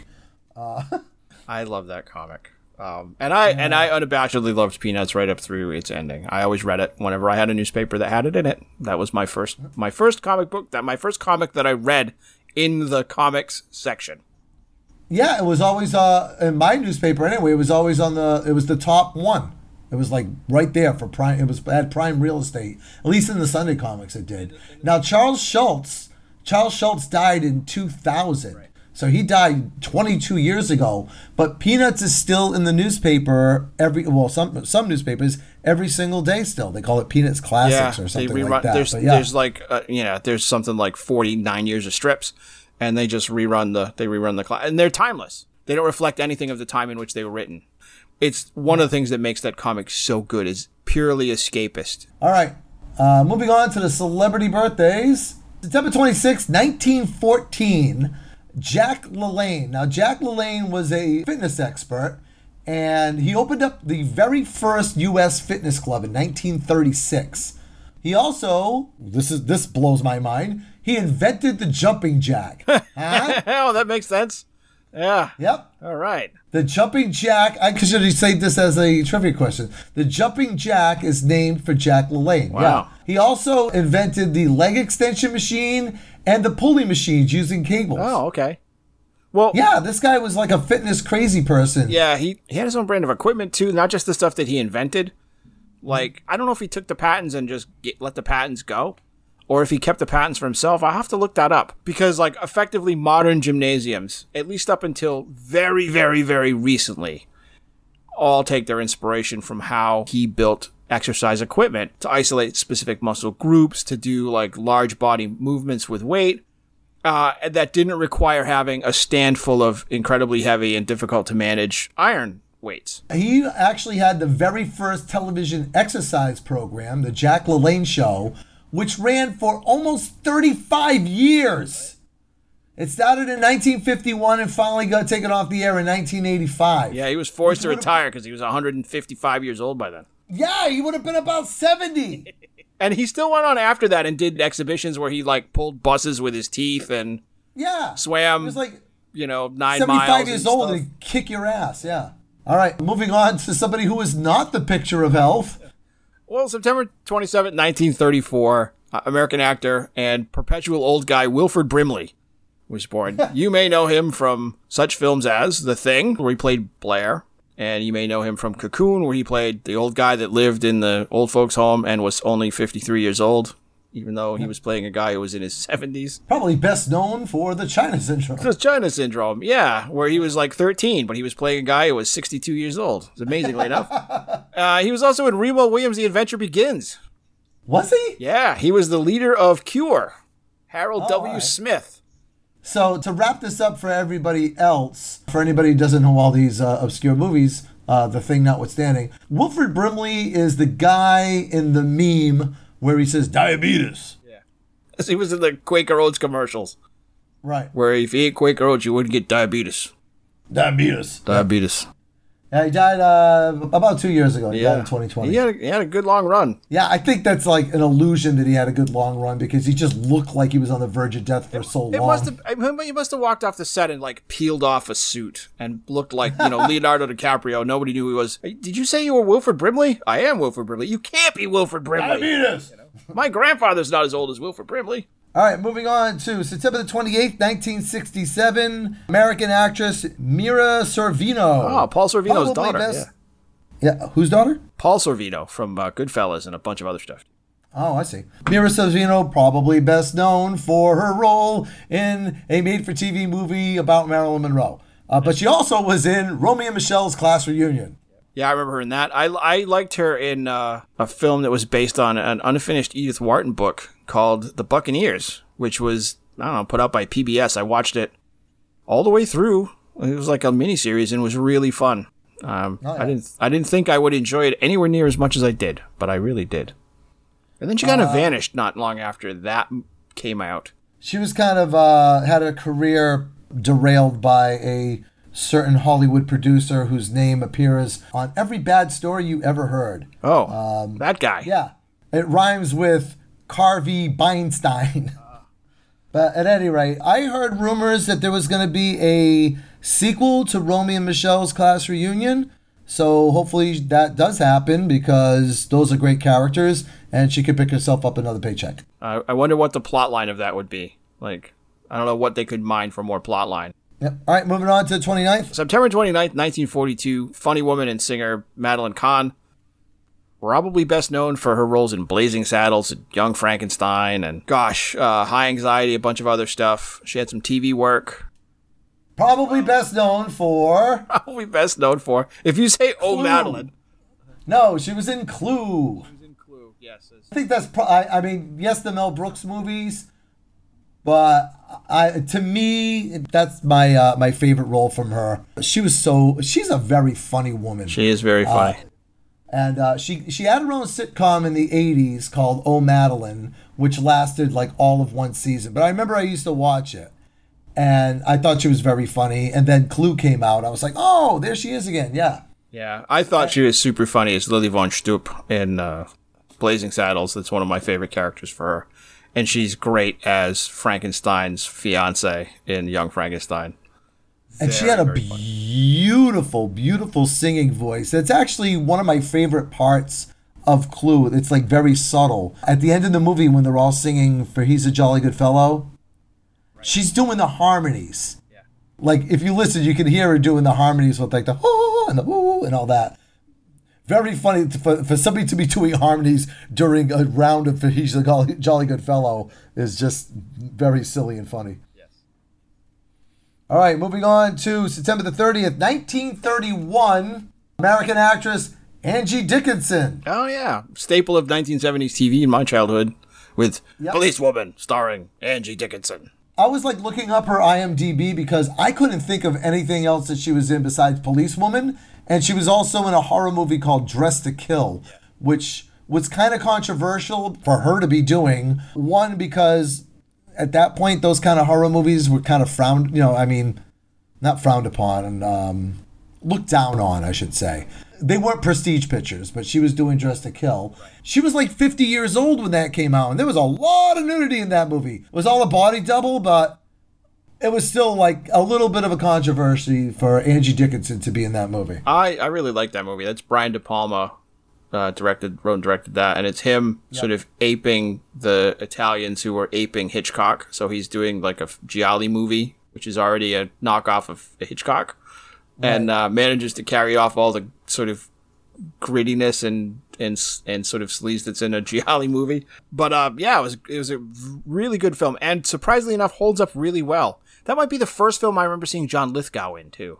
I love that comic. Um, and I and I unabashedly loved Peanuts right up through its ending. I always read it whenever I had a newspaper that had it in it. That was my first my first comic book that my first comic that I read in the comics section. Yeah, it was always uh, in my newspaper anyway. It was always on the. It was the top one. It was like right there for prime. It was at prime real estate. At least in the Sunday comics, it did. Now Charles Schulz. Charles Schulz died in 2000. So he died 22 years ago. But Peanuts is still in the newspaper every. Well, some some newspapers every single day still. They call it Peanuts Classics or something rerun, like that. There's yeah. there's like uh, you know there's something like 49 years of strips, and they just rerun the they rerun the class, and they're timeless. They don't reflect anything of the time in which they were written. It's one of the things that makes that comic so good is purely escapist. All right. Uh, moving on to the celebrity birthdays. September 26, 1914, Jack LaLanne. Now, Jack LaLanne was a fitness expert, and he opened up the very first U.S. fitness club in 1936. He also, this is this blows my mind, he invented the jumping jack. Huh? oh, that makes sense. Yeah. yep. All right. The jumping jack, I should have saved this as a trivia question. The jumping jack is named for Jack LaLanne. Wow. Yeah. He also invented the leg extension machine and the pulley machines using cables. Oh, okay. Well, Yeah, this guy was like a fitness crazy person. Yeah, he, he had his own brand of equipment too, not just the stuff that he invented. Like, I don't know if he took the patents and just get, let the patents go, or if he kept the patents for himself. I have to look that up because, like, effectively modern gymnasiums, at least up until very, very, very recently, all take their inspiration from how he built exercise equipment to isolate specific muscle groups, to do like large body movements with weight. Uh, that didn't require having a stand full of incredibly heavy and difficult to manage iron weights. He actually had the very first television exercise program, the Jack LaLanne Show, which ran for almost 35 years. It started in 1951 and finally got taken off the air in 1985. Yeah, he was forced to retire because he was 155 years old by then. Yeah, he would have been about 70. And he still went on after that and did exhibitions where he like pulled buses with his teeth and Yeah. swam, He was like you know, nine 75 miles. years old stuff. and kick your ass. Yeah. All right, moving on to somebody who is not the picture of health. Well, September 27, 1934, uh, American actor and perpetual old guy Wilford Brimley was born. you may know him from such films as The Thing, where he played Blair, and you may know him from Cocoon, where he played the old guy that lived in the old folks' home and was only 53 years old, even though he was playing a guy who was in his 70s. Probably best known for the China syndrome. The China Syndrome, yeah, where he was like 13, but he was playing a guy who was 62 years old. It's amazingly enough. Uh, he was also in Remo Williams' The Adventure Begins. Was he? Yeah, he was the leader of Cure, Harold Oh, W. Smith. So to wrap this up for everybody else, for anybody who doesn't know all these uh, obscure movies, uh, the thing notwithstanding, Wilford Brimley is the guy in the meme where he says diabetes. Yeah, As he was in the Quaker Oats commercials, Right. where if you ate Quaker Oats, you wouldn't get diabetes. Diabetes. Diabetes. Yeah, he died uh, about two years ago. He died in 2020. He had, a, he had a good long run. Yeah, I think that's like an illusion that he had a good long run because he just looked like he was on the verge of death for so It long. must have. He must have walked off the set and like peeled off a suit and looked like you know Leonardo DiCaprio. Nobody knew who he was. Did you say you were Wilford Brimley? I am Wilford Brimley. You can't be Wilford Brimley. Diabetes. My grandfather's not as old as Wilford Brimley. All right, moving on to September the 28th, 1967. American actress Mira Sorvino. Oh, Paul Sorvino's Probably daughter. best- Yeah. Yeah, whose daughter? Paul Sorvino from uh, Goodfellas and a bunch of other stuff. Oh, I see. Mira Sorvino, probably best known for her role in a made-for-TV movie about Marilyn Monroe. Uh, but she also was in Romy and Michele's class reunion. Yeah, I remember her in that. I, I liked her in uh, a film that was based on an unfinished Edith Wharton book called The Buccaneers, which was, I don't know, put out by PBS. I watched it all the way through. It was like a miniseries and was really fun. Um, Oh, yeah. I didn't I didn't think I would enjoy it anywhere near as much as I did, but I really did. And then she kind of Uh, vanished not long after that came out. She was kind of uh, had a career derailed by a certain Hollywood producer whose name appears on every bad story you ever heard. Oh, that guy. Um, Yeah, it rhymes with Carvey Beinstein. but at any rate, I heard rumors that there was going to be a sequel to Romy and Michele's class reunion. So hopefully that does happen because those are great characters, and she could pick herself up another paycheck. I I wonder what the plot line of that would be. Like, I don't know what they could mine for more plot line. Yep. All right, moving on to the 29th. September 29th, 1942, funny woman and singer Madeline Kahn, probably best known for her roles in Blazing Saddles, Young Frankenstein, and gosh, uh, High Anxiety, a bunch of other stuff. She had some TV work. Probably best known for. Probably best known for, if you say Oh Madeline. No, she was in Clue. She was in Clue, yes. I think that's. Pro- I, I mean, yes, the Mel Brooks movies, but I to me that's my uh, my favorite role from her. She was so. She's a very funny woman. She is very funny. And uh, she she had her own sitcom in the 80s called Oh Madeline, which lasted like all of one season. But I remember I used to watch it, and I thought she was very funny. And then Clue came out. I was like, oh, there she is again. Yeah. yeah, I thought she was super funny as Lili Von Shtupp in uh, Blazing Saddles. That's one of my favorite characters for her. And she's great as Frankenstein's fiance in Young Frankenstein. And she had a Very, very funny. beautiful, beautiful singing voice. It's actually one of my favorite parts of Clue. It's like very subtle. At the end of the movie, when they're all singing for He's a Jolly Good Fellow, she's doing the harmonies. Like, if you listen, you can hear her doing the harmonies with like the oh and the ooh and all that. Very funny for, for somebody to be doing harmonies during a round of He's a Jolly, Jolly Good Fellow is just very silly and funny. All right, moving on to September the 30th, 1931. American actress Angie Dickinson. Oh yeah, staple of 1970s TV in my childhood, with Yep. Policewoman starring Angie Dickinson. I was like looking up her IMDb because I couldn't think of anything else that she was in besides Policewoman. And she was also in a horror movie called Dressed to Kill, which was kind of controversial for her to be doing. One, because at that point, those kind of horror movies were kind of frowned, you know, I mean, not frowned upon, and um, looked down on, I should say. They weren't prestige pictures, but she was doing Dressed to Kill. She was like 50 years old when that came out, and there was a lot of nudity in that movie. It was all a body double, but it was still like a little bit of a controversy for Angie Dickinson to be in that movie. I, I really like that movie. That's Brian De Palma uh, directed, wrote and directed that, and it's him sort of aping the Italians who were aping Hitchcock. So he's doing like a Gialli movie, which is already a knockoff of Hitchcock, and uh, manages to carry off all the sort of grittiness and and and sort of sleaze that's in a Gialli movie. But uh, yeah, it was it was a really good film, and surprisingly enough, holds up really well. That might be the first film I remember seeing John Lithgow in too.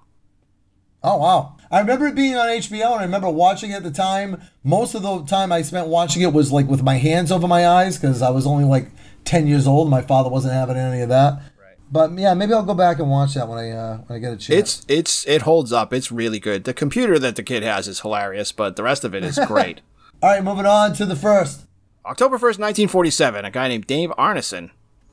Oh wow! I remember it being on HBO, and I remember watching it at the time. Most of the time I spent watching it was like with my hands over my eyes because I was only like ten years old. My father wasn't having any of that. Right. But yeah, maybe I'll go back and watch that when I uh, when I get a chance. It's it's it holds up. It's really good. The computer that the kid has is hilarious, but the rest of it is great. all right. Moving on to the first. October first, nineteen forty seven. A guy named Dave Arneson,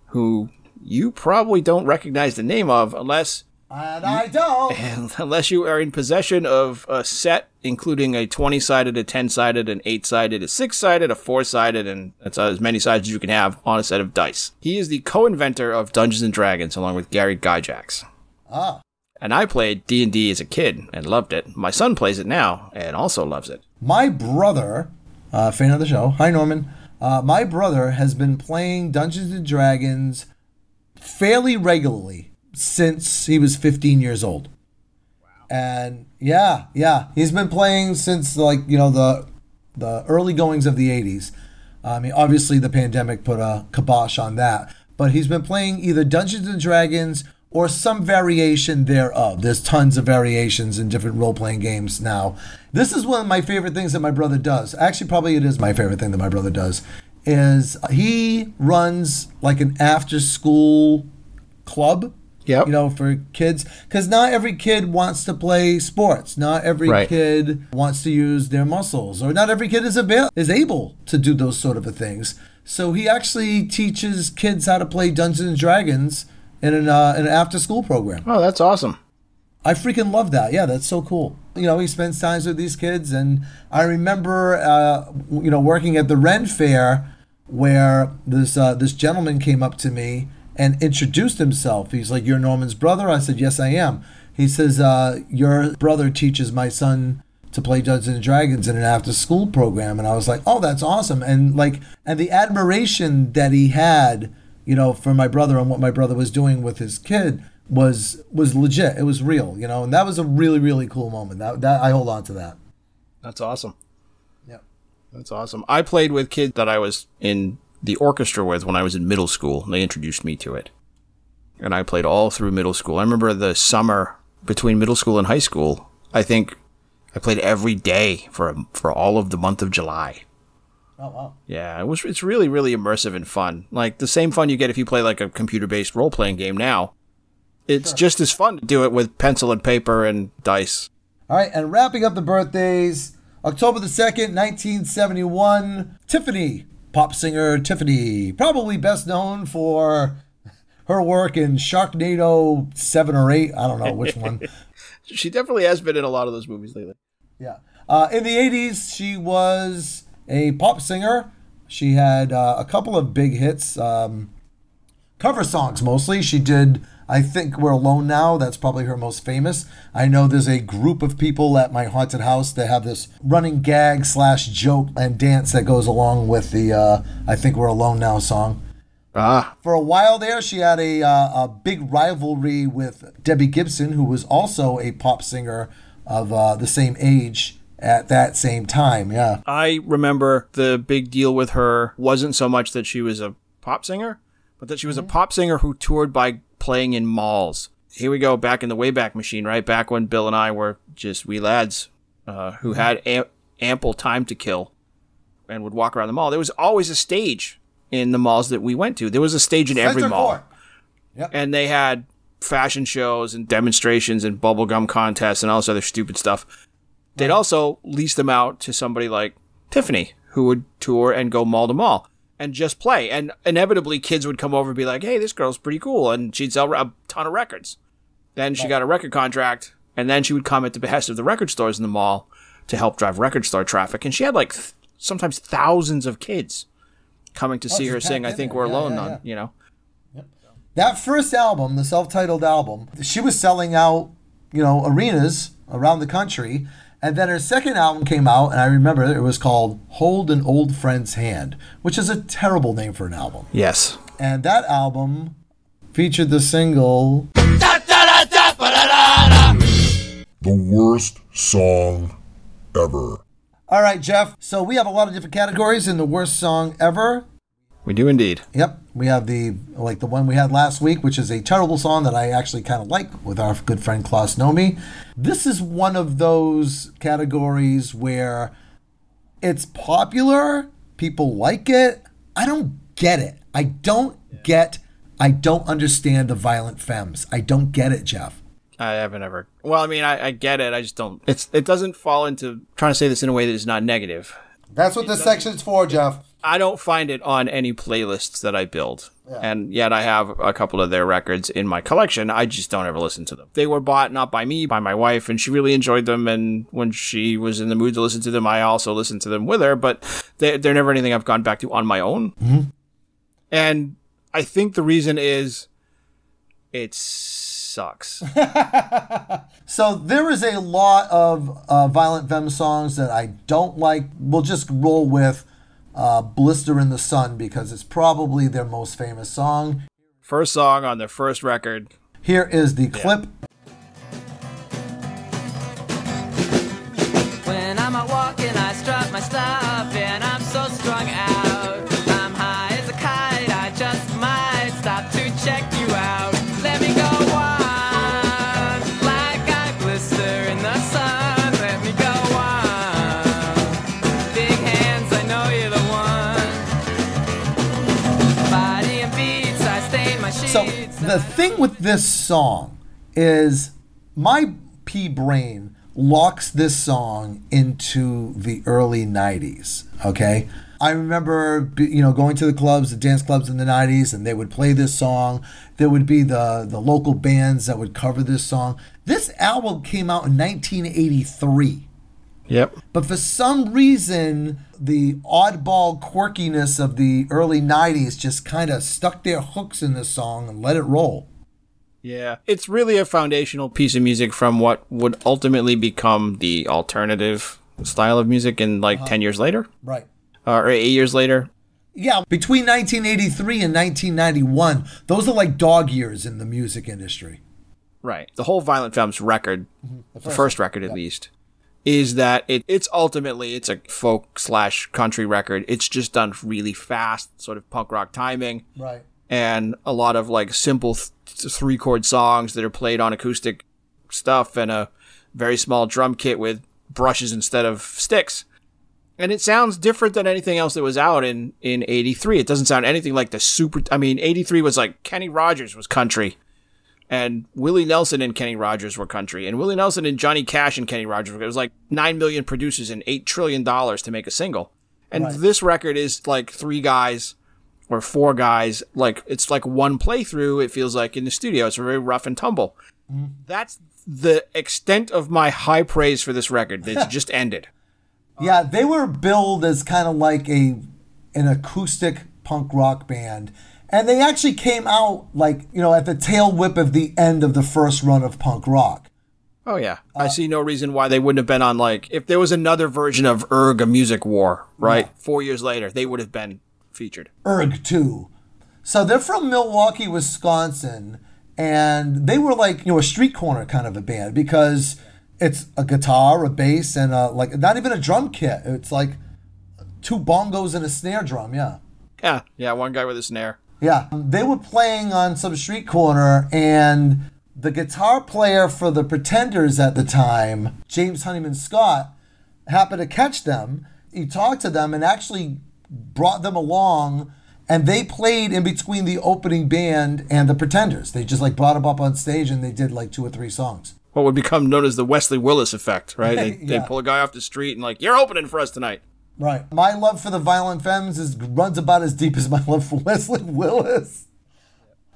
who you probably don't recognize the name of unless And I don't. unless you are in possession of a set including a 20 sided, a 10 sided, an 8 sided, a 6 sided, a 4 sided, and that's as many sides as you can have on a set of dice. He is the co inventor of Dungeons and Dragons along with Gary Gygax. Ah. And I played D&D as a kid and loved it. My son plays it now and also loves it. My brother, uh, fan of the show, hi Norman. Uh, my brother has been playing Dungeons and Dragons fairly regularly since he was 15 years old. And yeah, yeah, he's been playing since like you know the the early goings of the 80s. I mean, obviously the pandemic put a kibosh on that, but he's been playing either Dungeons and Dragons or some variation thereof. There's tons of variations in different role playing games now. This is one of my favorite things that my brother does. Actually, probably it is my favorite thing that my brother does. Is he runs like an after school club Yep. you know, for kids. Because not every kid wants to play sports. Not every Right. kid wants to use their muscles, or not every kid is able is able to do those sort of things. So he actually teaches kids how to play Dungeons and Dragons in an uh, in an after school program. Oh, that's awesome. I freaking love that. Yeah, that's so cool. You know, he spends times with these kids, and I remember, uh, you know, working at the Ren Fair, where this uh, this gentleman came up to me and introduced himself. He's like, "You're Norman's brother." I said, "Yes, I am." He says, uh, "Your brother teaches my son to play Dungeons and Dragons in an after-school program," and I was like, "Oh, that's awesome!" And like, and the admiration that he had, you know, for my brother and what my brother was doing with his kid was was legit. It was real, you know, and that was a really really cool moment. That that I hold on to that. That's awesome. Yeah. That's awesome. I played with kids that I was in the orchestra with when I was in middle school. And they introduced me to it. And I played all through middle school. I remember the summer between middle school and high school. I think I played every day for for all of the month of July. Oh wow. Yeah, it was it's really really immersive and fun. Like the same fun you get if you play like a computer-based role-playing game now. It's just as fun to do it with pencil and paper and dice. All right, and wrapping up the birthdays, October the 2nd, 1971, Tiffany, pop singer Tiffany, probably best known for her work in Sharknado 7 or 8, I don't know which one. She definitely has been in a lot of those movies lately. Yeah. Uh, in the 80s, she was a pop singer. She had uh, a couple of big hits, um, cover songs mostly. She did I think We're Alone Now. That's probably her most famous. I know there's a group of people at my haunted house that have this running gag slash joke and dance that goes along with the uh, I think We're Alone Now song. Ah, For a while there, she had a, uh, a big rivalry with Debbie Gibson, who was also a pop singer of uh, the same age at that same time. Yeah. I remember the big deal with her wasn't so much that she was a pop singer, but that she was a pop singer who toured by playing in malls. Here we go back in the Wayback Machine, right? Back when Bill and I were just wee lads uh, who had am- ample time to kill and would walk around the mall. There was always a stage in the malls that we went to. There was a stage in every Center mall. court. And they had fashion shows and demonstrations and bubblegum contests and all this other stupid stuff. They'd also lease them out to somebody like Tiffany, who would tour and go mall to mall and just play. And inevitably, kids would come over and be like, hey, this girl's pretty cool. And she'd sell a ton of records. Then she got a record contract, and then she would come at the behest of the record stores in the mall to help drive record store traffic. And she had like th- sometimes thousands of kids coming to oh, see her sing. I think there. we're Yeah, alone yeah, on, you know. That first album, the self-titled album, she was selling out, you know, arenas around the country. And then her second album came out, and I remember it was called "Hold an Old Friend's Hand," which is a terrible name for an album. Yes. And that album featured the single The worst song ever. All right, Jeff. So we have a lot of different categories in the worst song ever. We do indeed. Yep, we have the like the one we had last week, which is a terrible song that I actually kind of like with our good friend Klaus Nomi. This is one of those categories where it's popular, people like it. I don't get it. I don't get. I don't understand the violent femmes. I don't get it, Jeff. I haven't ever. Well, I mean, I, I get it. I just don't. It's it doesn't fall into trying to say this in a way that is not negative. That's what this section's for, Jeff. I don't find it on any playlists that I build, and yet I have a couple of their records in my collection. I just don't ever listen to them. They were bought not by me, by my wife, and she really enjoyed them. And when she was in the mood to listen to them, I also listened to them with her. But they, they're never anything I've gone back to on my own. And I think the reason is it sucks. So there is a lot of uh, violent femme songs that I don't like. We'll just roll with uh, "Blister in the Sun" because it's probably their most famous song. first song on their first record. Here is the clip. The thing with this song is my P brain locks this song into the early 90s, okay? I remember, you know, going to the clubs, the dance clubs in the '90s, and they would play this song. There would be the the local bands that would cover this song. This album came out in 1983. Yep. But for some reason, the oddball quirkiness of the early 90s just kind of stuck their hooks in the song and let it roll. Yeah. It's really a foundational piece of music from what would ultimately become the alternative style of music in like 10 years later Right. uh, or eight years later. Yeah, between 1983 and 1991, those are like dog years in the music industry. Right. The whole Violent Femmes record, the first, record at least, is that it, it's ultimately it's a folk slash country record. It's just done really fast, sort of punk rock timing, Right. and a lot of like simple th- three chord songs that are played on acoustic stuff and a very small drum kit with brushes instead of sticks. And it sounds different than anything else that was out in in 83. It doesn't sound anything like the super I mean 83 was like Kenny Rogers was country and Willie Nelson and Kenny Rogers were country, and Willie Nelson and Johnny Cash and Kenny Rogers. It was like nine million producers and eight trillion dollars to make a single. And Right. this record is like three guys or four guys. Like it's like one playthrough. It feels like in the studio. It's very rough and tumble. Mm-hmm. That's the extent of my high praise for this record. It's just ended. Yeah, they were billed as kind of like a an acoustic punk rock band. And they actually came out like, you know, at the tail whip of the end of the first run of punk rock. Oh yeah, uh, I see no reason why they wouldn't have been on like if there was another version of Urgh a Music War, right? Four years later, they would have been featured. Urgh too. So they're from Milwaukee, Wisconsin, and they were like you know a street corner kind of a band because it's a guitar, a bass, and a, like not even a drum kit. It's like two bongos and a snare drum. Yeah, Yeah, yeah, one guy with a snare. Yeah. They were playing on some street corner, and the guitar player for the Pretenders at the time, James Honeyman Scott, happened to catch them. He talked to them and actually brought them along and they played in between the opening band and the Pretenders. They just like brought them up on stage and they did like two or three songs. What would become known as the Wesley Willis effect, right? They, Yeah. they pull a guy off the street and like, you're opening for us tonight. Right. My love for the Violent Femmes is runs about as deep as my love for Wesley Willis.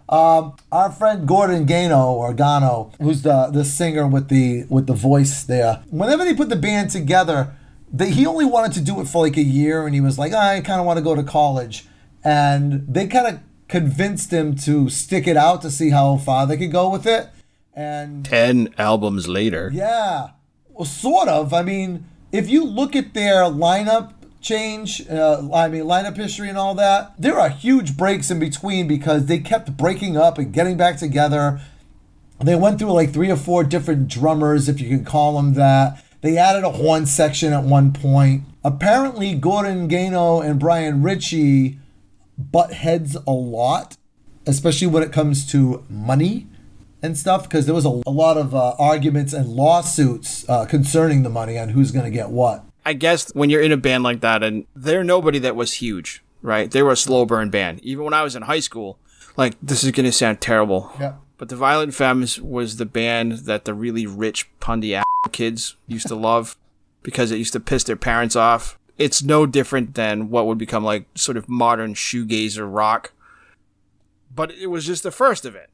Um, our friend Gordon Gano or Gano, who's the the singer with the with the voice there. Whenever they put the band together, they, he only wanted to do it for like a year, and he was like, I kind of want to go to college, and they kind of convinced him to stick it out to see how far they could go with it, and Ten albums later. yeah, well, sort of. I mean, if you look at their lineup change, uh, I mean, lineup history and all that, there are huge breaks in between because they kept breaking up and getting back together. They went through like three or four different drummers, if you can call them that. They added a horn section at one point. Apparently, Gordon Gano and Brian Ritchie butt heads a lot, especially when it comes to money and stuff, because there was a, a lot of uh, arguments and lawsuits uh, concerning the money on who's going to get what. I guess when you're in a band like that, and they're nobody that was huge, right? They were a slow burn band. Even when I was in high school, like this is gonna sound terrible, Yeah. but the Violent Femmes was the band that the really rich pundy ass kids used to love because it used to piss their parents off. It's no different than what would become like sort of modern shoegazer rock, but it was just the first of it,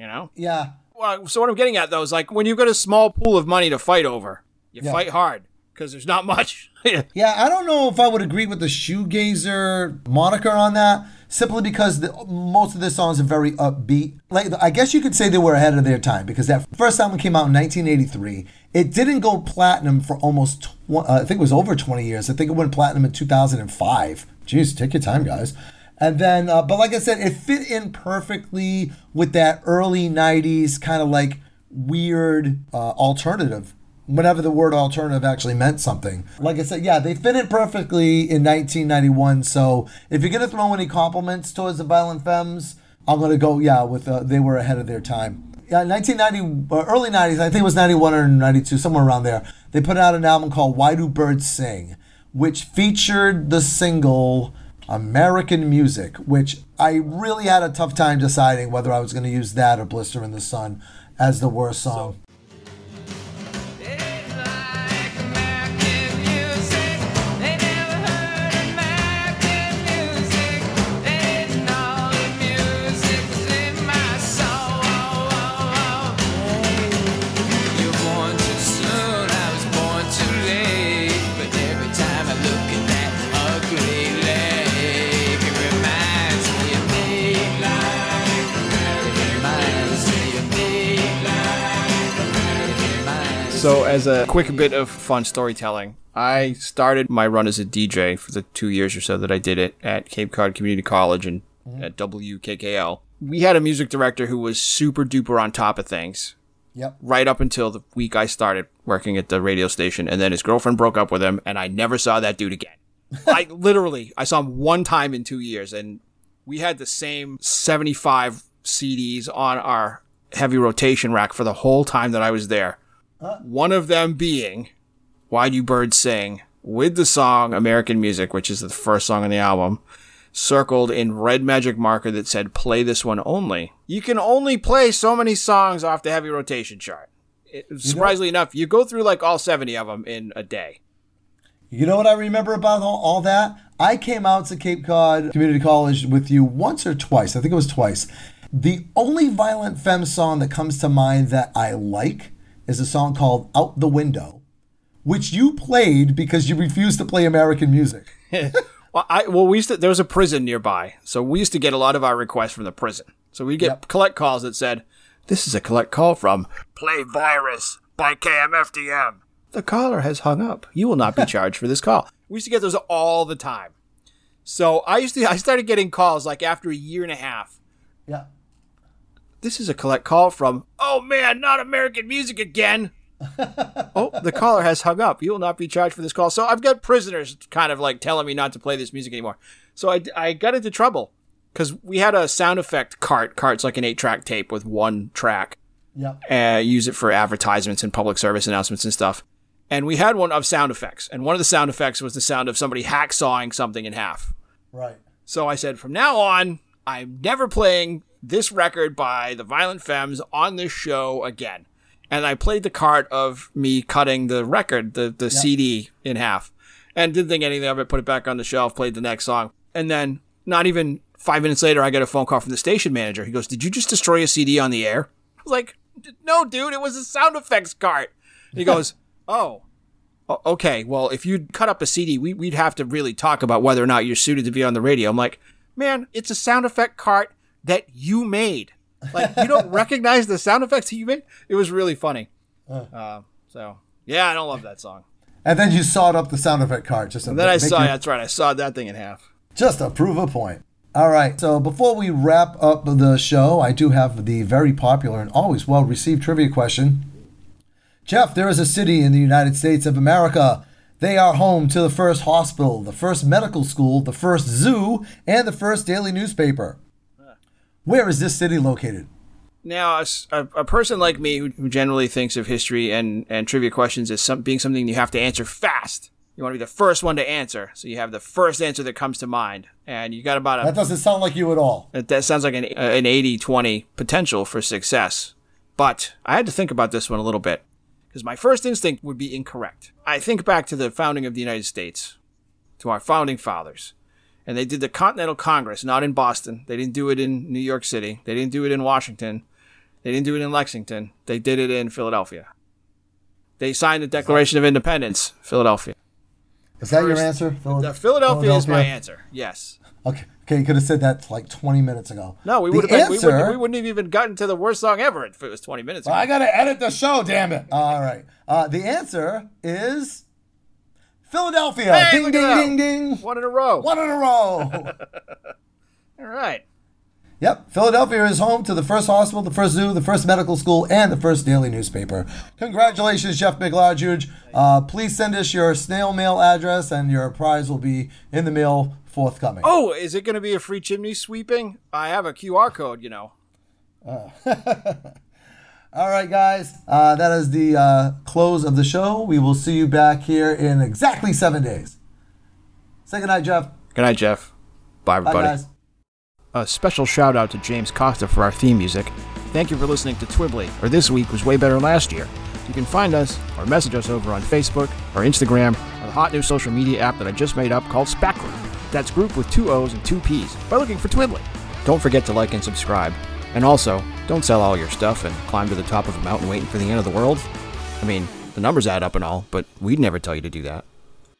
you know. Yeah. Well, so what I'm getting at though is like when you've got a small pool of money to fight over, you Yeah. fight hard because there's not much. Yeah, I don't know if I would agree with the shoegazer moniker on that, simply because the, most of the songs are very upbeat. Like, I guess you could say they were ahead of their time because that first album came out in 1983. It didn't go platinum for almost, tw- uh, I think it was over 20 years. I think it went platinum in 2005. Jeez, take your time, guys. And then, uh, but like I said, it fit in perfectly with that early 90s kind of like weird uh, alternative whenever the word alternative actually meant something. Like I said, yeah, they fit in perfectly in 1991. So if you're gonna throw any compliments towards the Violent Femmes, I'm gonna go, yeah, with uh, they were ahead of their time. Yeah, 1990, uh, early 90s, I think it was 91 or 92, somewhere around there. They put out an album called "Why Do Birds Sing," which featured the single "American Music," which I really had a tough time deciding whether I was going to use that or "Blister in the Sun" as the worst song. As a quick bit of fun storytelling, I started my run as a DJ for the two years or so that I did it at Cape Cod Community College and mm-hmm. at WKKL. We had a music director who was super duper on top of things Yep. right up until the week I started working at the radio station, and then his girlfriend broke up with him, and I never saw that dude again. I literally, I saw him one time in two years, and we had the same 75 CDs on our heavy rotation rack for the whole time that I was there. One of them being Why Do Birds Sing with the song American Music, which is the first song on the album, circled in red magic marker that said play this one only. You can only play so many songs off the heavy rotation chart. It, surprisingly enough, you go through like all 70 of them in a day. You know what I remember about all, all that? I came out to Cape Cod Community College with you once or twice. I think it was twice. The only Violent Femme song that comes to mind that I like is a song called Out the Window, which you played because you refused to play American music. Well, I well we used to there was a prison nearby, so we used to get a lot of our requests from the prison. So we get Yep. collect calls that said, "This is a collect call from Play Virus by KMFDM." The caller has hung up. You will not be charged for this call. We used to get those all the time. So I used to I started getting calls like after a year and a half. Yeah. This is a collect call from Oh man, not American music again. oh, the caller has hung up. You will not be charged for this call. So I've got prisoners kind of like telling me not to play this music anymore. So I, I got into trouble because we had a sound effect cart. Cart's like an eight track tape with one track. Yeah. Uh, use it for advertisements and public service announcements and stuff. And we had one of sound effects. And one of the sound effects was the sound of somebody hacksawing something in half. Right. So I said, from now on, I'm never playing this record by the Violent Femmes on this show again. And I played the cart of me cutting the record, the, the CD in half, and didn't think anything of it, put it back on the shelf, played the next song. And then, not even five minutes later, I get a phone call from the station manager. He goes, Did you just destroy a CD on the air? I was like, No, dude, it was a sound effects cart. He goes, Oh, okay, well, if you cut up a CD, we'd have to really talk about whether or not you're suited to be on the radio. I'm like, man, it's a sound effect cart that you made. Like, you don't recognize the sound effects that you made? It was really funny. Uh, so, yeah, I don't love that song. And then you sawed up the sound effect card just And then I saw, your- that's right, I saw that thing in half. just to prove a point. All right. So before we wrap up the show, I do have the very popular and always well received trivia question. Jeff, there is a city in the United States of America. They are home to the first hospital, the first medical school, the first zoo, and the first daily newspaper. Where is this city located? Now, a person like me who, who generally thinks of history and, and trivia questions as some, being something you have to answer fast. You want to be the first one to answer, so you have the first answer that comes to mind, and you got about a That doesn't sound like you at all. That, that sounds like an, an 80 20 potential for success. But I had to think about this one a little bit because my first instinct would be incorrect. I think back to the founding of the United States, to our founding fathers. And they did the Continental Congress, not in Boston. They didn't do it in New York City. They didn't do it in Washington. They didn't do it in Lexington. They did it in Philadelphia. They signed the Declaration of Independence, Philadelphia. Is that your answer? Phil- The Philadelphia, is my answer. Yes. Okay. Okay, you could have said that like 20 minutes ago. No, we would have been, we, answer- wouldn't, we wouldn't have even gotten to the worst song ever if it was 20 minutes ago. I gotta edit the show, damn it. All right. Uh, the answer is Philadelphia. Hey, ding, ding, ding, ding. One in a row. One in a row. All right. yep. Philadelphia is home to the first hospital, the first zoo, the first medical school, and the first daily newspaper. Congratulations, Jeff McLodge. Uh, please send us your snail mail address, and your prize will be in the mail forthcoming. Oh, is it going to be a free chimney sweeping? I have a QR code, you know. All right, guys. Uh, that is the uh, close of the show. We will see you back here in exactly seven days. Say goodnight, Jeff. Good night, Jeff. Bye, Bye, everybody. guys. A special shout out to James Costa for our theme music. Thank you for listening to Twibbly, or This Week Was Way Better Than Last Year. You can find us or message us over on Facebook or Instagram or the hot new social media app that I just made up called SPAC Group. That's group with two O's and two P's by looking for Twibbly. Don't forget to like and subscribe. And also, don't sell all your stuff and climb to the top of a mountain waiting for the end of the world. I mean, the numbers add up and all, but we'd never tell you to do that.